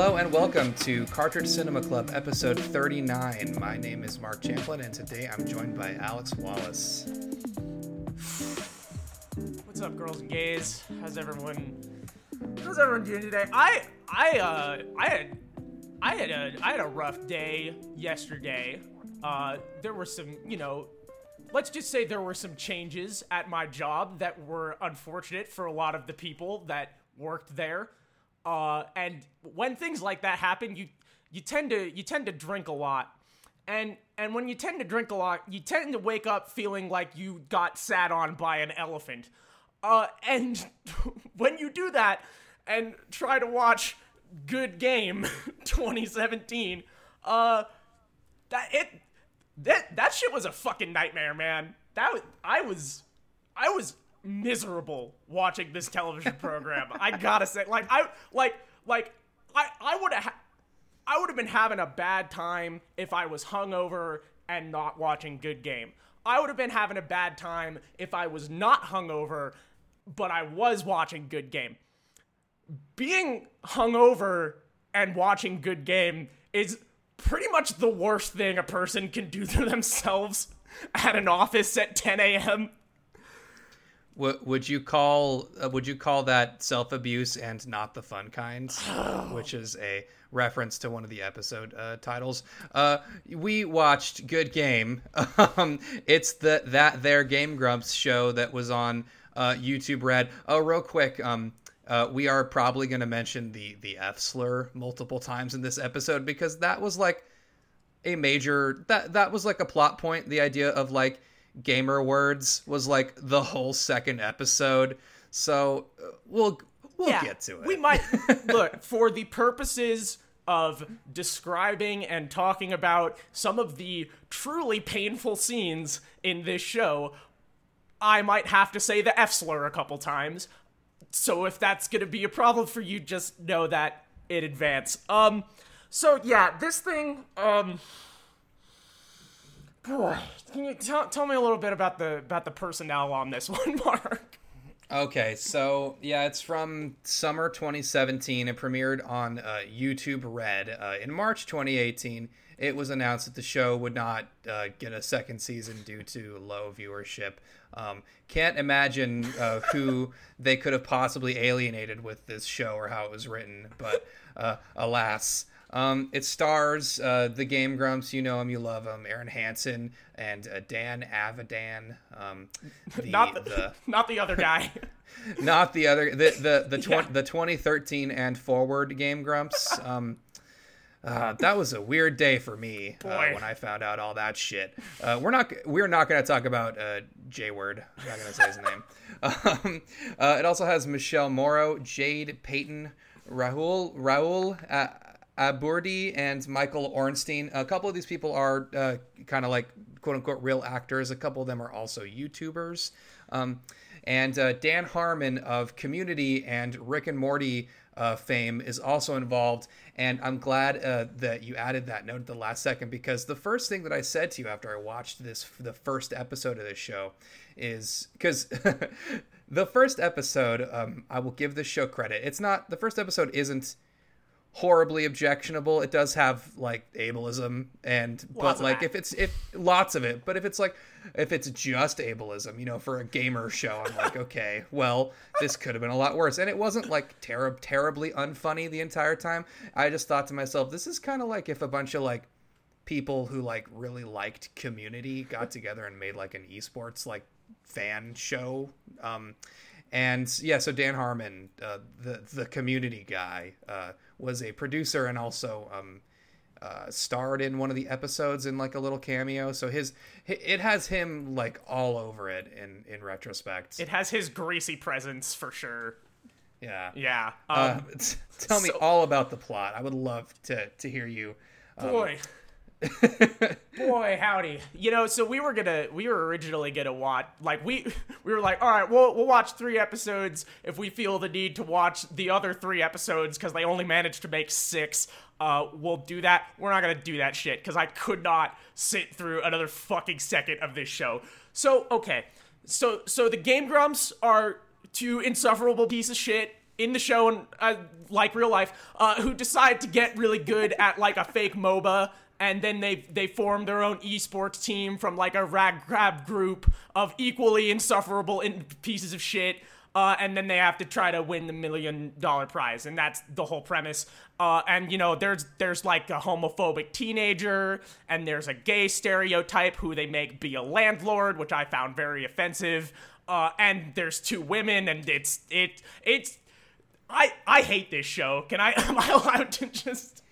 Hello and welcome to Cartridge Cinema Club episode 39. My name is Mark Champlin and today I'm joined by Alex Wallace. What's up, girls and gays? How's everyone? How's everyone doing today? I I uh I had I had a I had a rough day yesterday. Uh, there were some, you know, let's just say there were some changes at my job that were unfortunate for a lot of the people that worked there. Uh, and when things like that happen, you you tend to you tend to drink a lot. And and when you tend to drink a lot, you tend to wake up feeling like you got sat on by an elephant. Uh, and when you do that and try to watch Good Game 2017, uh, that it that that shit was a fucking nightmare, man. That I was I was miserable watching this television program. I gotta say, like I like like I I would have I would have been having a bad time if I was hungover and not watching Good Game. I would have been having a bad time if I was not hungover, but I was watching Good Game. Being hungover and watching Good Game is pretty much the worst thing a person can do to themselves at an office at 10 a.m. W- would you call uh, would you call that self abuse and not the fun kind, which is a reference to one of the episode uh, titles? Uh, we watched Good Game. Um, it's the that their Game Grumps show that was on uh, YouTube Red. Oh, real quick. Um, uh, we are probably going to mention the the F slur multiple times in this episode because that was like a major that that was like a plot point. The idea of like gamer words was like the whole second episode. So uh, we'll we'll Yeah, get to it. We might look for the purposes of describing and talking about some of the truly painful scenes in this show. I might have to say the F slur a couple times. So if that's gonna be a problem for you, just know that in advance. Um, so yeah, this thing. Um, boy, can you tell, tell me a little bit about the about the personnel on this one, Mark? Okay, so yeah, it's from summer 2017. It premiered on uh, YouTube Red uh, in March 2018. It was announced that the show would not uh, get a second season due to low viewership. Um, can't imagine uh, who they could have possibly alienated with this show or how it was written, but uh, alas. Um, it stars uh, the Game Grumps, you know him, you love him, Arin Hanson and uh, Dan Avidan. Um, the, Not the, the not the other guy. not the other the the the, tw- Yeah. the 2013 and forward game grumps um uh, that was a weird day for me uh, when I found out all that shit. Uh, we're not we're not going to talk about uh, J Word. I'm not going to say his name. Um, uh, it also has Michelle Morrow, Jade Payton, Rahul Raul uh, and Michael Ornstein. A couple of these people are uh, kind of like quote unquote real actors. A couple of them are also YouTubers. Um, and uh, Dan Harmon of Community and Rick and Morty uh, fame is also involved. And I'm glad uh, that you added that note at the last second because the first thing that I said to you after I watched this, the first episode of this show, is because the first episode, um, I will give this show credit. It's not, the first episode isn't horribly objectionable. It does have like ableism and Lots but like that. if it's if lots of it, but if it's like if it's just ableism, you know, for a gamer show, I'm like, okay, well, this could have been a lot worse. And it wasn't like ter- terribly unfunny the entire time. I just thought to myself, this is kind of like if a bunch of like people who like really liked community got together and made like an esports like fan show um and yeah so dan harmon uh, the the community guy uh, was a producer and also um uh, starred in one of the episodes in like a little cameo so his it has him like all over it in in retrospect It has his greasy presence for sure. yeah Yeah. uh, Um, t- tell me so- all about the plot i would love to to hear you um, boy. boy, howdy. You know, so we were gonna, we were originally gonna watch, like we, we were like, all right, we'll we'll watch three episodes if we feel the need to watch the other three episodes because they only managed to make six. Uh, we'll do that. We're not gonna do that shit because I could not sit through another fucking second of this show. So okay, so so the Game Grumps are two insufferable piece of shit in the show and uh, like real life uh, who decide to get really good at like a fake MOBA and then they they form their own esports team from like a rag grab group of equally insufferable in pieces of shit. Uh, and then they have to try to win the million dollar prize, and that's the whole premise. Uh, and you know, there's there's like a homophobic teenager, and there's a gay stereotype who they make be a landlord, which I found very offensive. Uh, and there's two women, and it's it it's I I hate this show. Can I am I allowed to just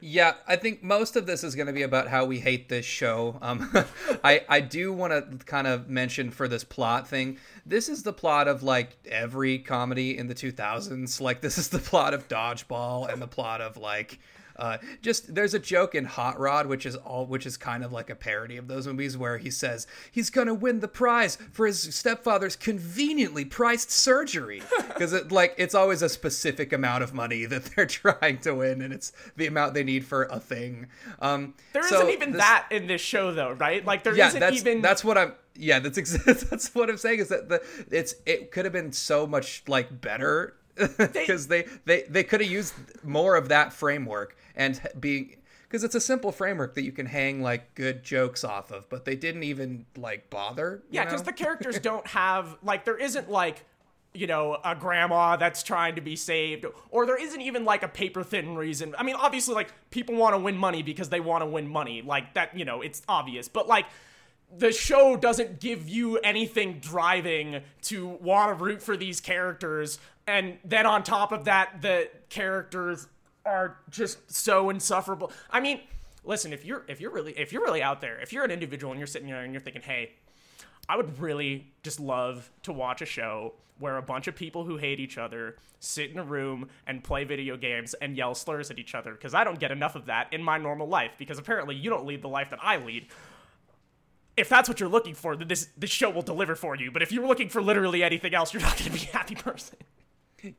yeah, I think most of this is going to be about how we hate this show. Um, I I do want to kind of mention for this plot thing. This is the plot of like every comedy in the 2000s. Like this is the plot of Dodgeball and the plot of like uh, just there's a joke in Hot Rod, which is all, which is kind of like a parody of those movies, where he says he's gonna win the prize for his stepfather's conveniently priced surgery, because it like it's always a specific amount of money that they're trying to win, and it's the amount they need for a thing. Um, there so not even this- that in this show, though, right? Like there yeah, not that's even that's what I'm. Yeah, that's ex- that's what I'm saying. Is that the it's it could have been so much like better because they they they could have used more of that framework and being because it's a simple framework that you can hang like good jokes off of, but they didn't even like bother. you Yeah, because the characters don't have like there isn't like you know a grandma that's trying to be saved, or there isn't even like a paper thin reason. I mean, obviously, like people want to win money because they want to win money, like that. You know, it's obvious, but like. The show doesn't give you anything driving to want to root for these characters, and then on top of that, the characters are just so insufferable. I mean, listen, if you're if you're really if you're really out there, if you're an individual and you're sitting there and you're thinking, hey, I would really just love to watch a show where a bunch of people who hate each other sit in a room and play video games and yell slurs at each other because I don't get enough of that in my normal life because apparently you don't lead the life that I lead. If that's what you're looking for, then this this show will deliver for you. But if you're looking for literally anything else, you're not going to be a happy person.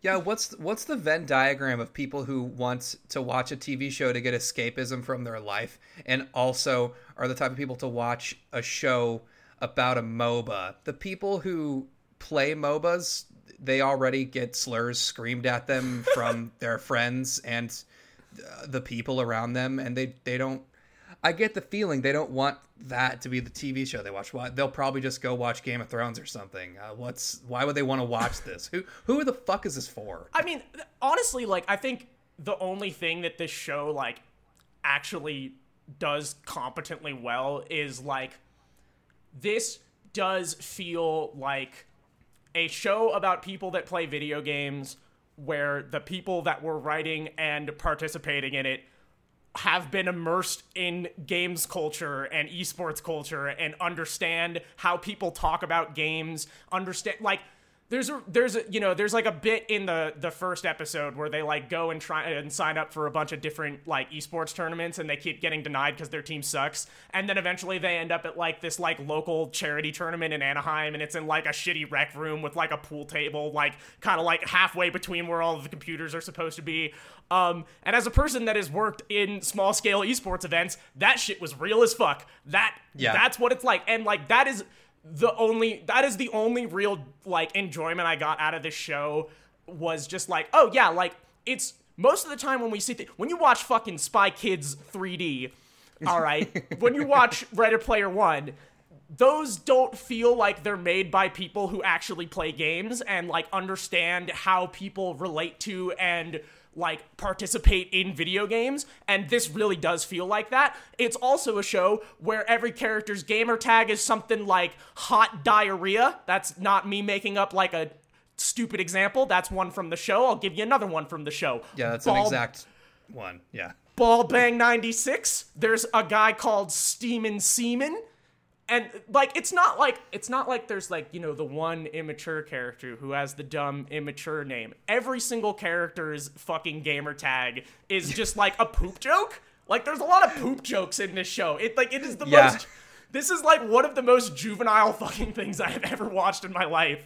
Yeah, what's what's the Venn diagram of people who want to watch a TV show to get escapism from their life and also are the type of people to watch a show about a MOBA? The people who play MOBAs, they already get slurs screamed at them from their friends and uh, the people around them and they they don't I get the feeling they don't want that to be the TV show they watch. Why they'll probably just go watch Game of Thrones or something. Uh, what's why would they want to watch this? Who who the fuck is this for? I mean, honestly, like I think the only thing that this show like actually does competently well is like this does feel like a show about people that play video games where the people that were writing and participating in it have been immersed in games culture and esports culture and understand how people talk about games understand like there's a there's a you know there's like a bit in the the first episode where they like go and try and sign up for a bunch of different like esports tournaments and they keep getting denied because their team sucks. And then eventually they end up at like this like local charity tournament in Anaheim and it's in like a shitty rec room with like a pool table like kind of like halfway between where all of the computers are supposed to be. Um and as a person that has worked in small scale esports events that shit was real as fuck. That Yeah. that's what it's like. And like that is the only that is the only real like enjoyment I got out of this show was just like oh yeah like it's most of the time when we see th- when you watch fucking Spy Kids 3D all right when you watch Ready Player One those don't feel like they're made by people who actually play games and like understand how people relate to and like participate in video games and this really does feel like that it's also a show where every character's gamer tag is something like hot diarrhea that's not me making up like a stupid example that's one from the show i'll give you another one from the show Yeah, that's an exact one. Yeah. Ball Bang 96. There's a guy called Steamin' Seaman. And like it's not like it's not like there's like, you know, the one immature character who has the dumb immature name. Every single character's fucking gamer tag is just like a poop joke. Like there's a lot of poop jokes in this show. It like it is the Yeah. most this is like one of the most juvenile fucking things I have ever watched in my life.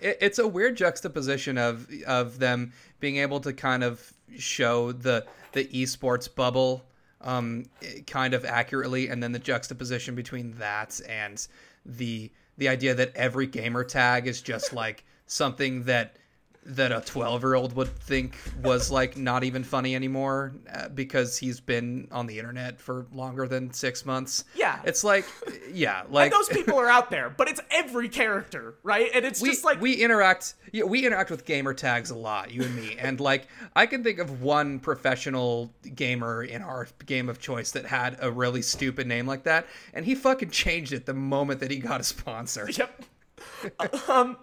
it, it's a weird juxtaposition of of them being able to kind of show the the esports bubble um kind of accurately and then the juxtaposition between that and the the idea that every gamer tag is just like something that that a 12 year old would think was like not even funny anymore uh, because he's been on the internet for longer than six months. Yeah. It's like, yeah, like and those people are out there, but it's every character, right? And it's we, just like we interact yeah, we interact with gamer tags a lot you and me and like i can think of one professional gamer in our game of choice that had a really stupid name like that and he fucking changed it the moment that he got a sponsor Yep. um,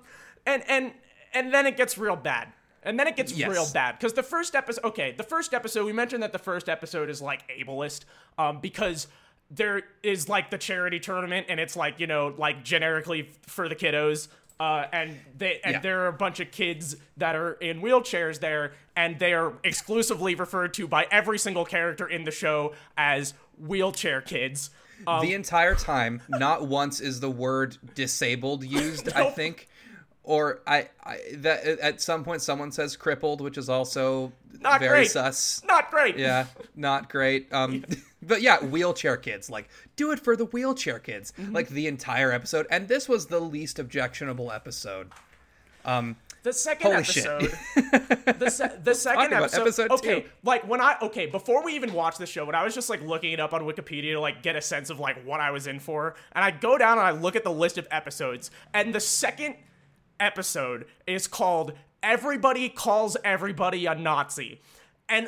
and and and then it gets real bad. And then it gets Yes. real bad because the first episode. Okay, the first episode. We mentioned that the first episode is like ableist, um, because there is like the charity tournament, and it's like you know like generically for the kiddos. Uh, and they and Yeah. there are a bunch of kids that are in wheelchairs there, and they are exclusively referred to by every single character in the show as wheelchair kids. Um, the entire time not once is the word disabled used i think or I, I that at some point someone says crippled which is also Not very great. sus not great. yeah not great um but yeah wheelchair kids like do it for the wheelchair kids Mm-hmm. like the entire episode and this was the least objectionable episode Um, The second episode. the, se- the second episode. episode okay, two. like when I okay before we even watched the show, when I was just like looking it up on Wikipedia to like get a sense of like what I was in for, and I go down and I look at the list of episodes, and the second episode is called "Everybody Calls Everybody a Nazi," and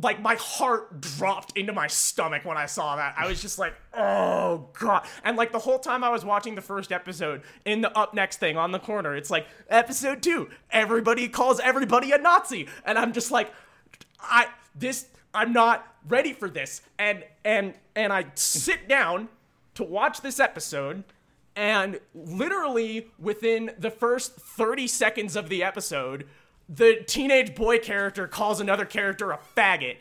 like my heart dropped into my stomach when I saw that. I was just like, "Oh god!" And like the whole time I was watching the first episode, in the up next thing on the corner, it's like episode two. Everybody calls everybody a Nazi, and I'm just like, I this I'm not ready for this. And and and I sit down to watch this episode. And literally within the first 30 seconds of the episode, the teenage boy character calls another character a faggot.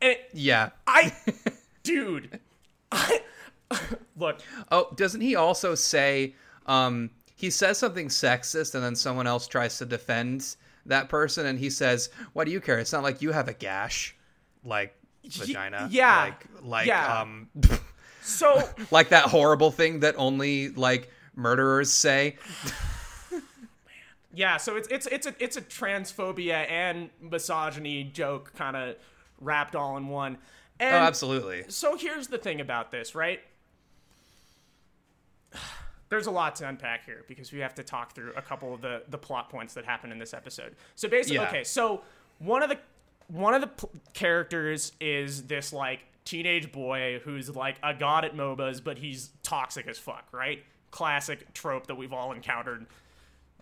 And it, yeah I, dude, I, look, oh doesn't he also say um he says something sexist and then someone else tries to defend that person and he says why do you care it's not like you have a gash like vagina yeah, like like yeah. um so like that horrible thing that only like murderers say yeah, so it's it's it's a it's a transphobia and misogyny joke kind of wrapped all in one. oh absolutely so here's the thing about this, right? There's a lot to unpack here because we have to talk through a couple of the the plot points that happen in this episode. So basically, Yeah. okay, so one of the one of the p- characters is this like teenage boy who's like a god at MOBAs, but he's toxic as fuck, right? Classic trope that we've all encountered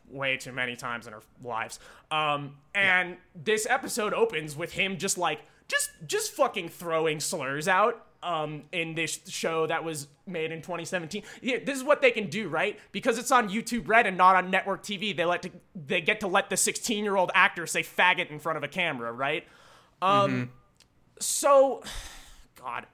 way too many times in our lives. Um, and this episode opens with him just like just just fucking throwing slurs out um, in this show that was made in 2017. Yeah, this is what they can do, right? Because it's on YouTube Red and not on network TV. They let to, they get to let the 16 year old actor say faggot in front of a camera, right? Um, so, God,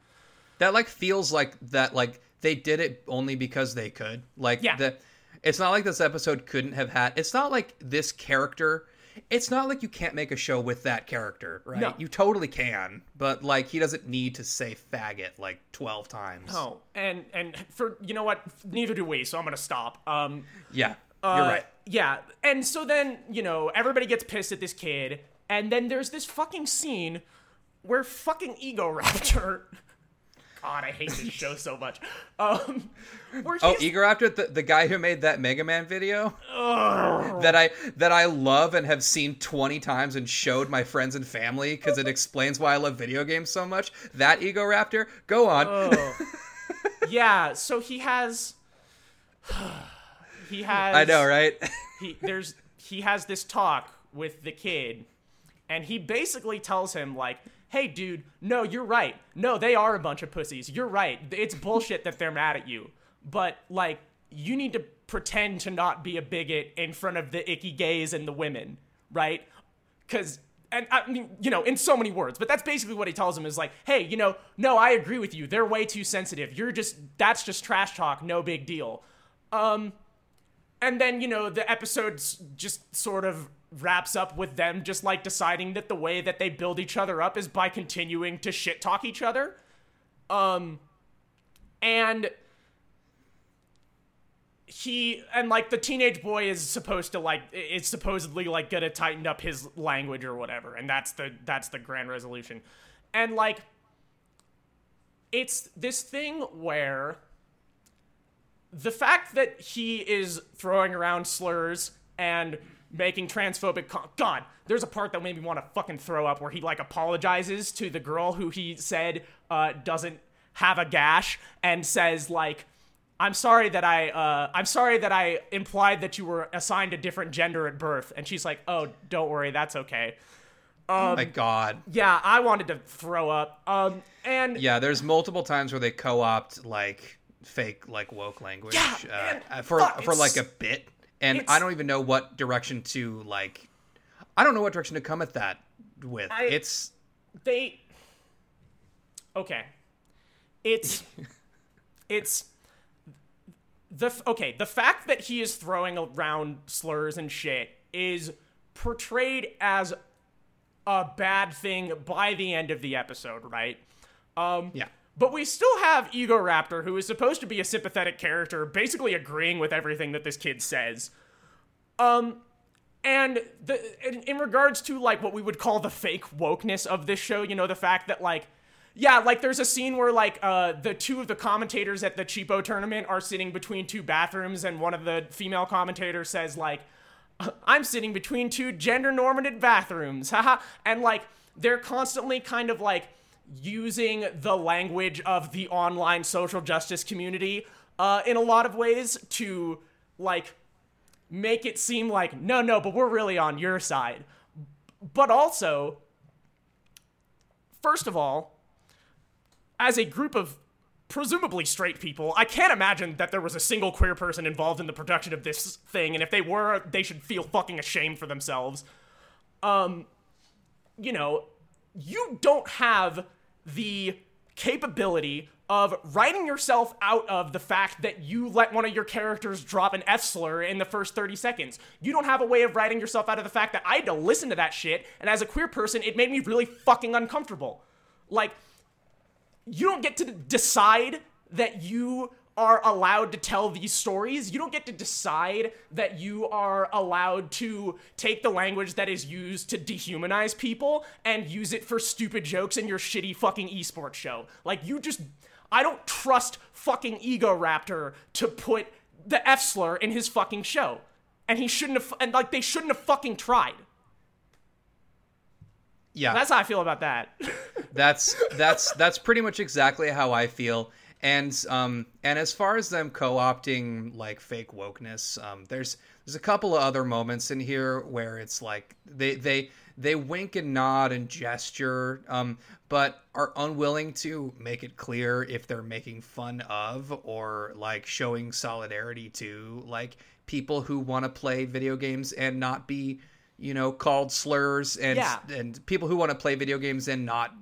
that like feels like that like they did it only because they could like Yeah. the it's not like this episode couldn't have had it's not like this character it's not like you can't make a show with that character right No. you totally can but like he doesn't need to say faggot like 12 times oh, and and for you know what, neither do we. So I'm gonna stop. Um, yeah you're Uh, right Yeah. And so then, you know, everybody gets pissed at this kid. And then there's this fucking scene where fucking Egoraptor. God, I hate this show so much. Um, where Oh, Ego Raptor, the, the guy who made that Mega Man video that I that I love and have seen twenty times and showed my friends and family because it explains why I love video games so much. That Egoraptor, go on. Oh. yeah, so he has. He has. I know, right? he there's he has this talk with the kid and he basically tells him like hey dude no you're right no they are a bunch of pussies you're right it's bullshit that they're mad at you but like you need to pretend to not be a bigot in front of the icky gays and the women right because and I mean, you know, in so many words, but that's basically what he tells him is like, hey, you know, no, I agree with you. They're way too sensitive. You're just, that's just trash talk. No big deal. Um, and then, you know, the episode's just sort of wraps up with them just like deciding that the way that they build each other up is by continuing to shit talk each other. Um, and he and like the teenage boy is supposed to like it's supposedly like gonna tighten up his language or whatever, and that's the that's the grand resolution, and like it's this thing where the fact that he is throwing around slurs and making transphobic com- god there's a part that made me want to fucking throw up where he like apologizes to the girl who he said uh, doesn't have a gash and says like i'm sorry that i uh, i'm sorry that i implied that you were assigned a different gender at birth. And she's like oh don't worry that's okay. Oh my god. yeah i wanted to throw up. Um and Yeah, there's multiple times where they co-opt like fake like woke language Yeah, uh, for fuck, for like a bit, and it's- I don't even know what direction to like. I don't know what direction to come at that with. I- it's they okay it's it's the okay the fact that he is throwing around slurs and shit is portrayed as a bad thing by the end of the episode right um yeah. But we still have Egoraptor, who is supposed to be a sympathetic character, basically agreeing with everything that this kid says. Um, and the in, in regards to like what we would call the fake wokeness of this show, you know, the fact that like, yeah, like there's a scene where like uh the two of the commentators at the cheapo tournament are sitting between two bathrooms, and one of the female commentators says like, I'm sitting between two gender normative bathrooms, haha, and like they're constantly kind of like using the language of the online social justice community uh, in a lot of ways to like make it seem like no no but we're really on your side. But also first of all as a group of presumably straight people i can't imagine that there was a single queer person involved in the production of this thing and if they were they should feel fucking ashamed for themselves. Um you know you don't have the capability of writing yourself out of the fact that you let one of your characters drop an F slur in the first 30 seconds. You don't have a way of writing yourself out of the fact that I had to listen to that shit, and as a queer person, it made me really fucking uncomfortable. Like, you don't get to decide that you are allowed to tell these stories. You don't get to decide that you are allowed to take the language that is used to dehumanize people and use it for stupid jokes in your shitty fucking esports show. Like, you just. I don't trust fucking Egoraptor to put the F slur in his fucking show. And he shouldn't have. And, like, they shouldn't have fucking tried. Yeah. That's how I feel about that. that's that's that's pretty much exactly how I feel. And um and as far as them co-opting like fake wokeness, um there's there's a couple of other moments in here where it's like they they they wink and nod and gesture um but are unwilling to make it clear if they're making fun of or like showing solidarity to like people who want to play video games and not be you know called slurs and Yeah. and people who want to play video games and not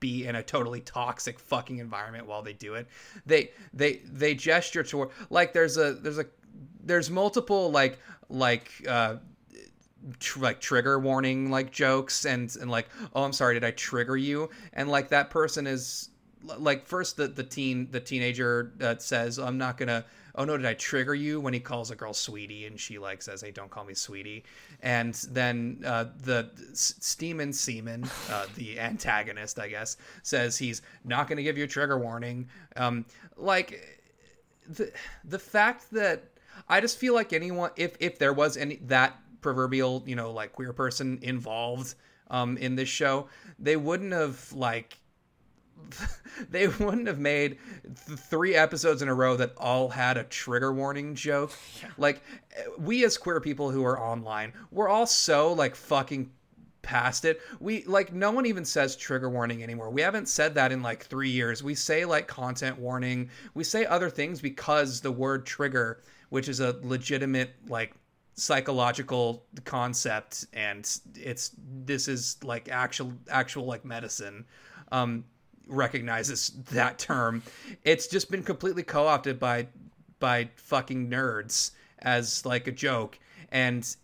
be in a totally toxic fucking environment while they do it. They they they gesture toward like there's a there's a there's multiple like like uh tr- like trigger warning like jokes and and like oh I'm sorry did I trigger you and like that person is like first the the teen the teenager that says I'm not gonna oh no did I trigger you when he calls a girl sweetie and she like says hey don't call me sweetie. And then uh, the S- Steeman Seaman uh, the antagonist I guess says he's not gonna give you a trigger warning. Um like the the fact that I just feel like anyone if if there was any that proverbial you know like queer person involved um in this show they wouldn't have like they wouldn't have made th- three episodes in a row that all had a trigger warning joke like we as queer people who are online we're all so like fucking past it. We like no one even says trigger warning anymore. We haven't said that in like 3 years. We say like content warning. We say other things because the word trigger, which is a legitimate like psychological concept and it's this is like actual actual like medicine um recognizes that term. It's just been completely co-opted by by fucking nerds as like a joke. And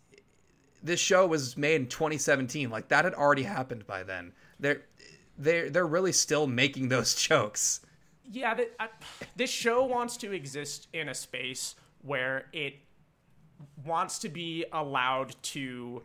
this show was made in 2017 like that had already happened by then. They're they're they're really still making those jokes. Yeah, I, this show wants to exist in a space where it wants to be allowed to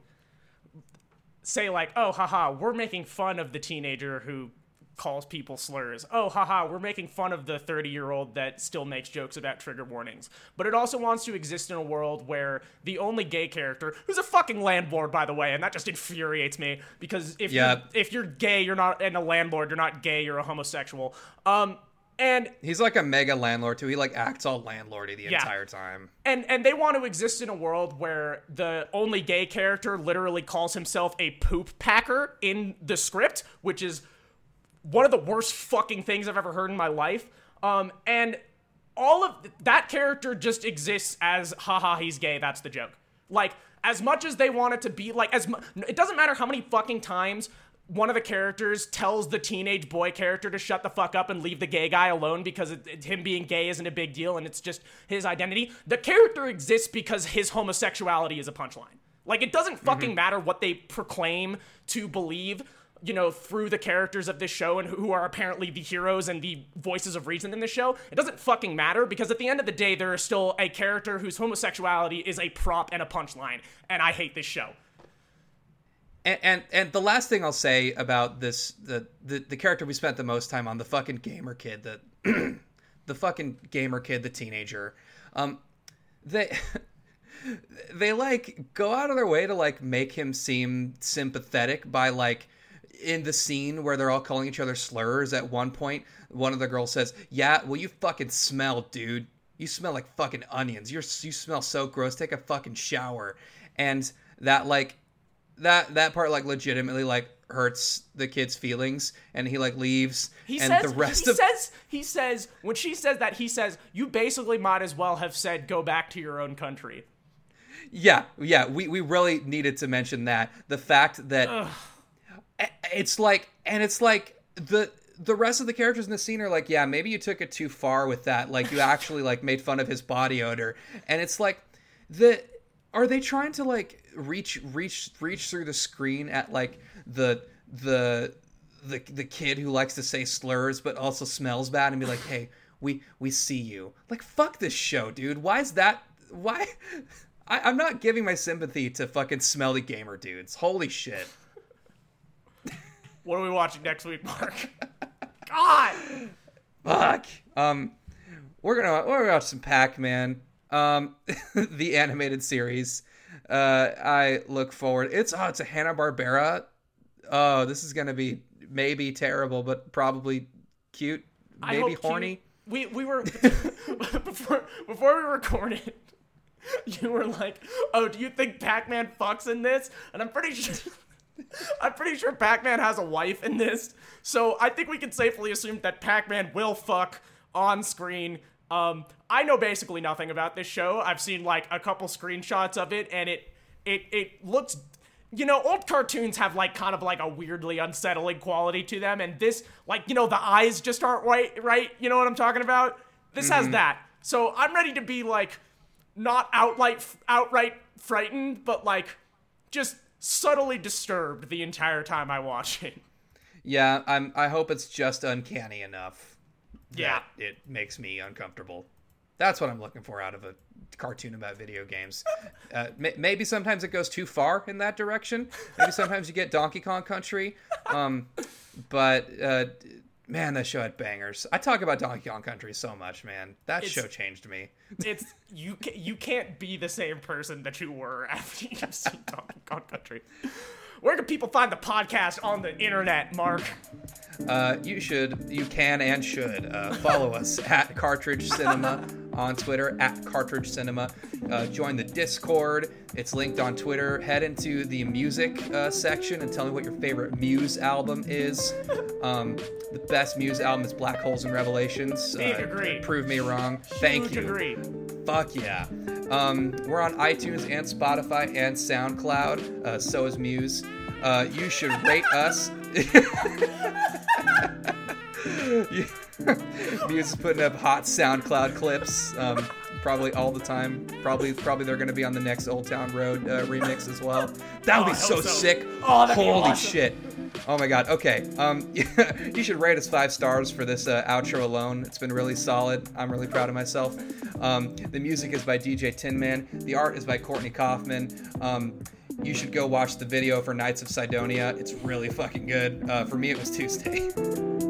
say like, "Oh, haha, we're making fun of the teenager who calls people slurs. Oh, haha, we're making fun of the 30 year old that still makes jokes about trigger warnings. But it also wants to exist in a world where the only gay character, who's a fucking landlord, by the way, and that just infuriates me because if Yeah. you're, if you're gay, you're not, and a landlord, you're not gay, you're a homosexual. Um, and He's like a mega landlord too. He like acts all landlordy the Yeah. entire time. and and they want to exist in a world where the only gay character literally calls himself a poop packer in the script, which is one of the worst fucking things I've ever heard in my life. Um, and all of that character just exists as haha he's gay. That's the joke. Like as much as they want it to be like as mu- it doesn't matter how many fucking times one of the characters tells the teenage boy character to shut the fuck up and leave the gay guy alone because it, it- him being gay isn't a big deal and it's just his identity. The character exists because his homosexuality is a punchline. Like it doesn't fucking matter what they proclaim to believe you know, through the characters of this show and who are apparently the heroes and the voices of reason in the show, it doesn't fucking matter because at the end of the day, there is still a character whose homosexuality is a prop and a punchline. And I hate this show. And, and and the last thing I'll say about this the, the the character we spent the most time on the fucking gamer kid the the fucking gamer kid the teenager um they they like go out of their way to like make him seem sympathetic by like in the scene where they're all calling each other slurs at one point one of the girls says yeah well you fucking smell dude. You smell like fucking onions. You're you smell so gross. Take a fucking shower. And that like that that part like legitimately like hurts the kid's feelings and he like leaves He and says, the rest he of says, he says, when she says that, he says, you basically might as well have said, go back to your own country. Yeah, yeah, we, we really needed to mention that. The fact that a- it's like and it's like the the rest of the characters in the scene are like, yeah, maybe you took it too far with that. Like you actually like made fun of his body odor. And it's like the are they trying to like reach reach reach through the screen at like the the the the kid who likes to say slurs but also smells bad and be like, "Hey, we we see you." Like fuck this show, dude. Why is that why I, I'm not giving my sympathy to fucking smelly gamer dudes. Holy shit. What are we watching next week, Mark? God! Fuck. Um, we're gonna we're gonna watch some Pac-Man. Um, the animated series. Uh, I look forward. It's oh, it's a Hanna Barbera. Oh, this is gonna be maybe terrible, but probably cute. Maybe horny. we we were before before we recorded. You were like, "Oh, do you think Pac-Man fucks in this?" And I'm pretty sure. I'm pretty sure Pac-Man has a wife in this, so I think we can safely assume that Pac-Man will fuck on screen. Um, I know basically nothing about this show. I've seen like a couple screenshots of it, and it it it looks. You know, old cartoons have like kind of like a weirdly unsettling quality to them, and this, like, you know, the eyes just aren't right, right? You know what I'm talking about? This has that. So I'm ready to be like, not outright outright frightened, but like just subtly disturbed the entire time I watch it. Yeah, I'm. I hope it's just uncanny enough. that Yeah. it makes me uncomfortable. That's what I'm looking for out of a cartoon about video games. Uh, may- maybe sometimes it goes too far in that direction. Maybe sometimes you get Donkey Kong Country. Um, but uh, man, that show had bangers. I talk about Donkey Kong Country so much, man. That It's- show changed me. It's you. ca- You can't be the same person that you were after you've seen Donkey Kong Country. Where can people find the podcast on the internet, Mark? Uh, you should, you can, and should uh, follow us at Cartridge Cinema on Twitter at Cartridge Cinema. Uh, join the Discord. It's linked on Twitter. Head into the music uh, section and tell me what your favorite Muse album is. Um, the best Muse album is Black Holes and Revelations. Big Uh, agree. Prove me wrong. Thank Huge you. Agree. Fuck yeah. Um, we're on iTunes and Spotify and SoundCloud. Uh, so is Muse. Uh, you should rate us. Muse is putting up hot SoundCloud clips, um, probably all the time. Probably, probably they're going to be on the next Old Town Road uh, remix as well. That would Oh, be so, so. sick. Oh, Holy awesome. shit! Oh my god. Okay. Um, you should rate us five stars for this uh, outro alone. It's been really solid. I'm really proud of myself. Um, the music is by DJ Tinman. The art is by Courtney Kaufman. Um, you should go watch the video for Knights of Sidonia. It's really fucking good. Uh, for me, it was Tuesday.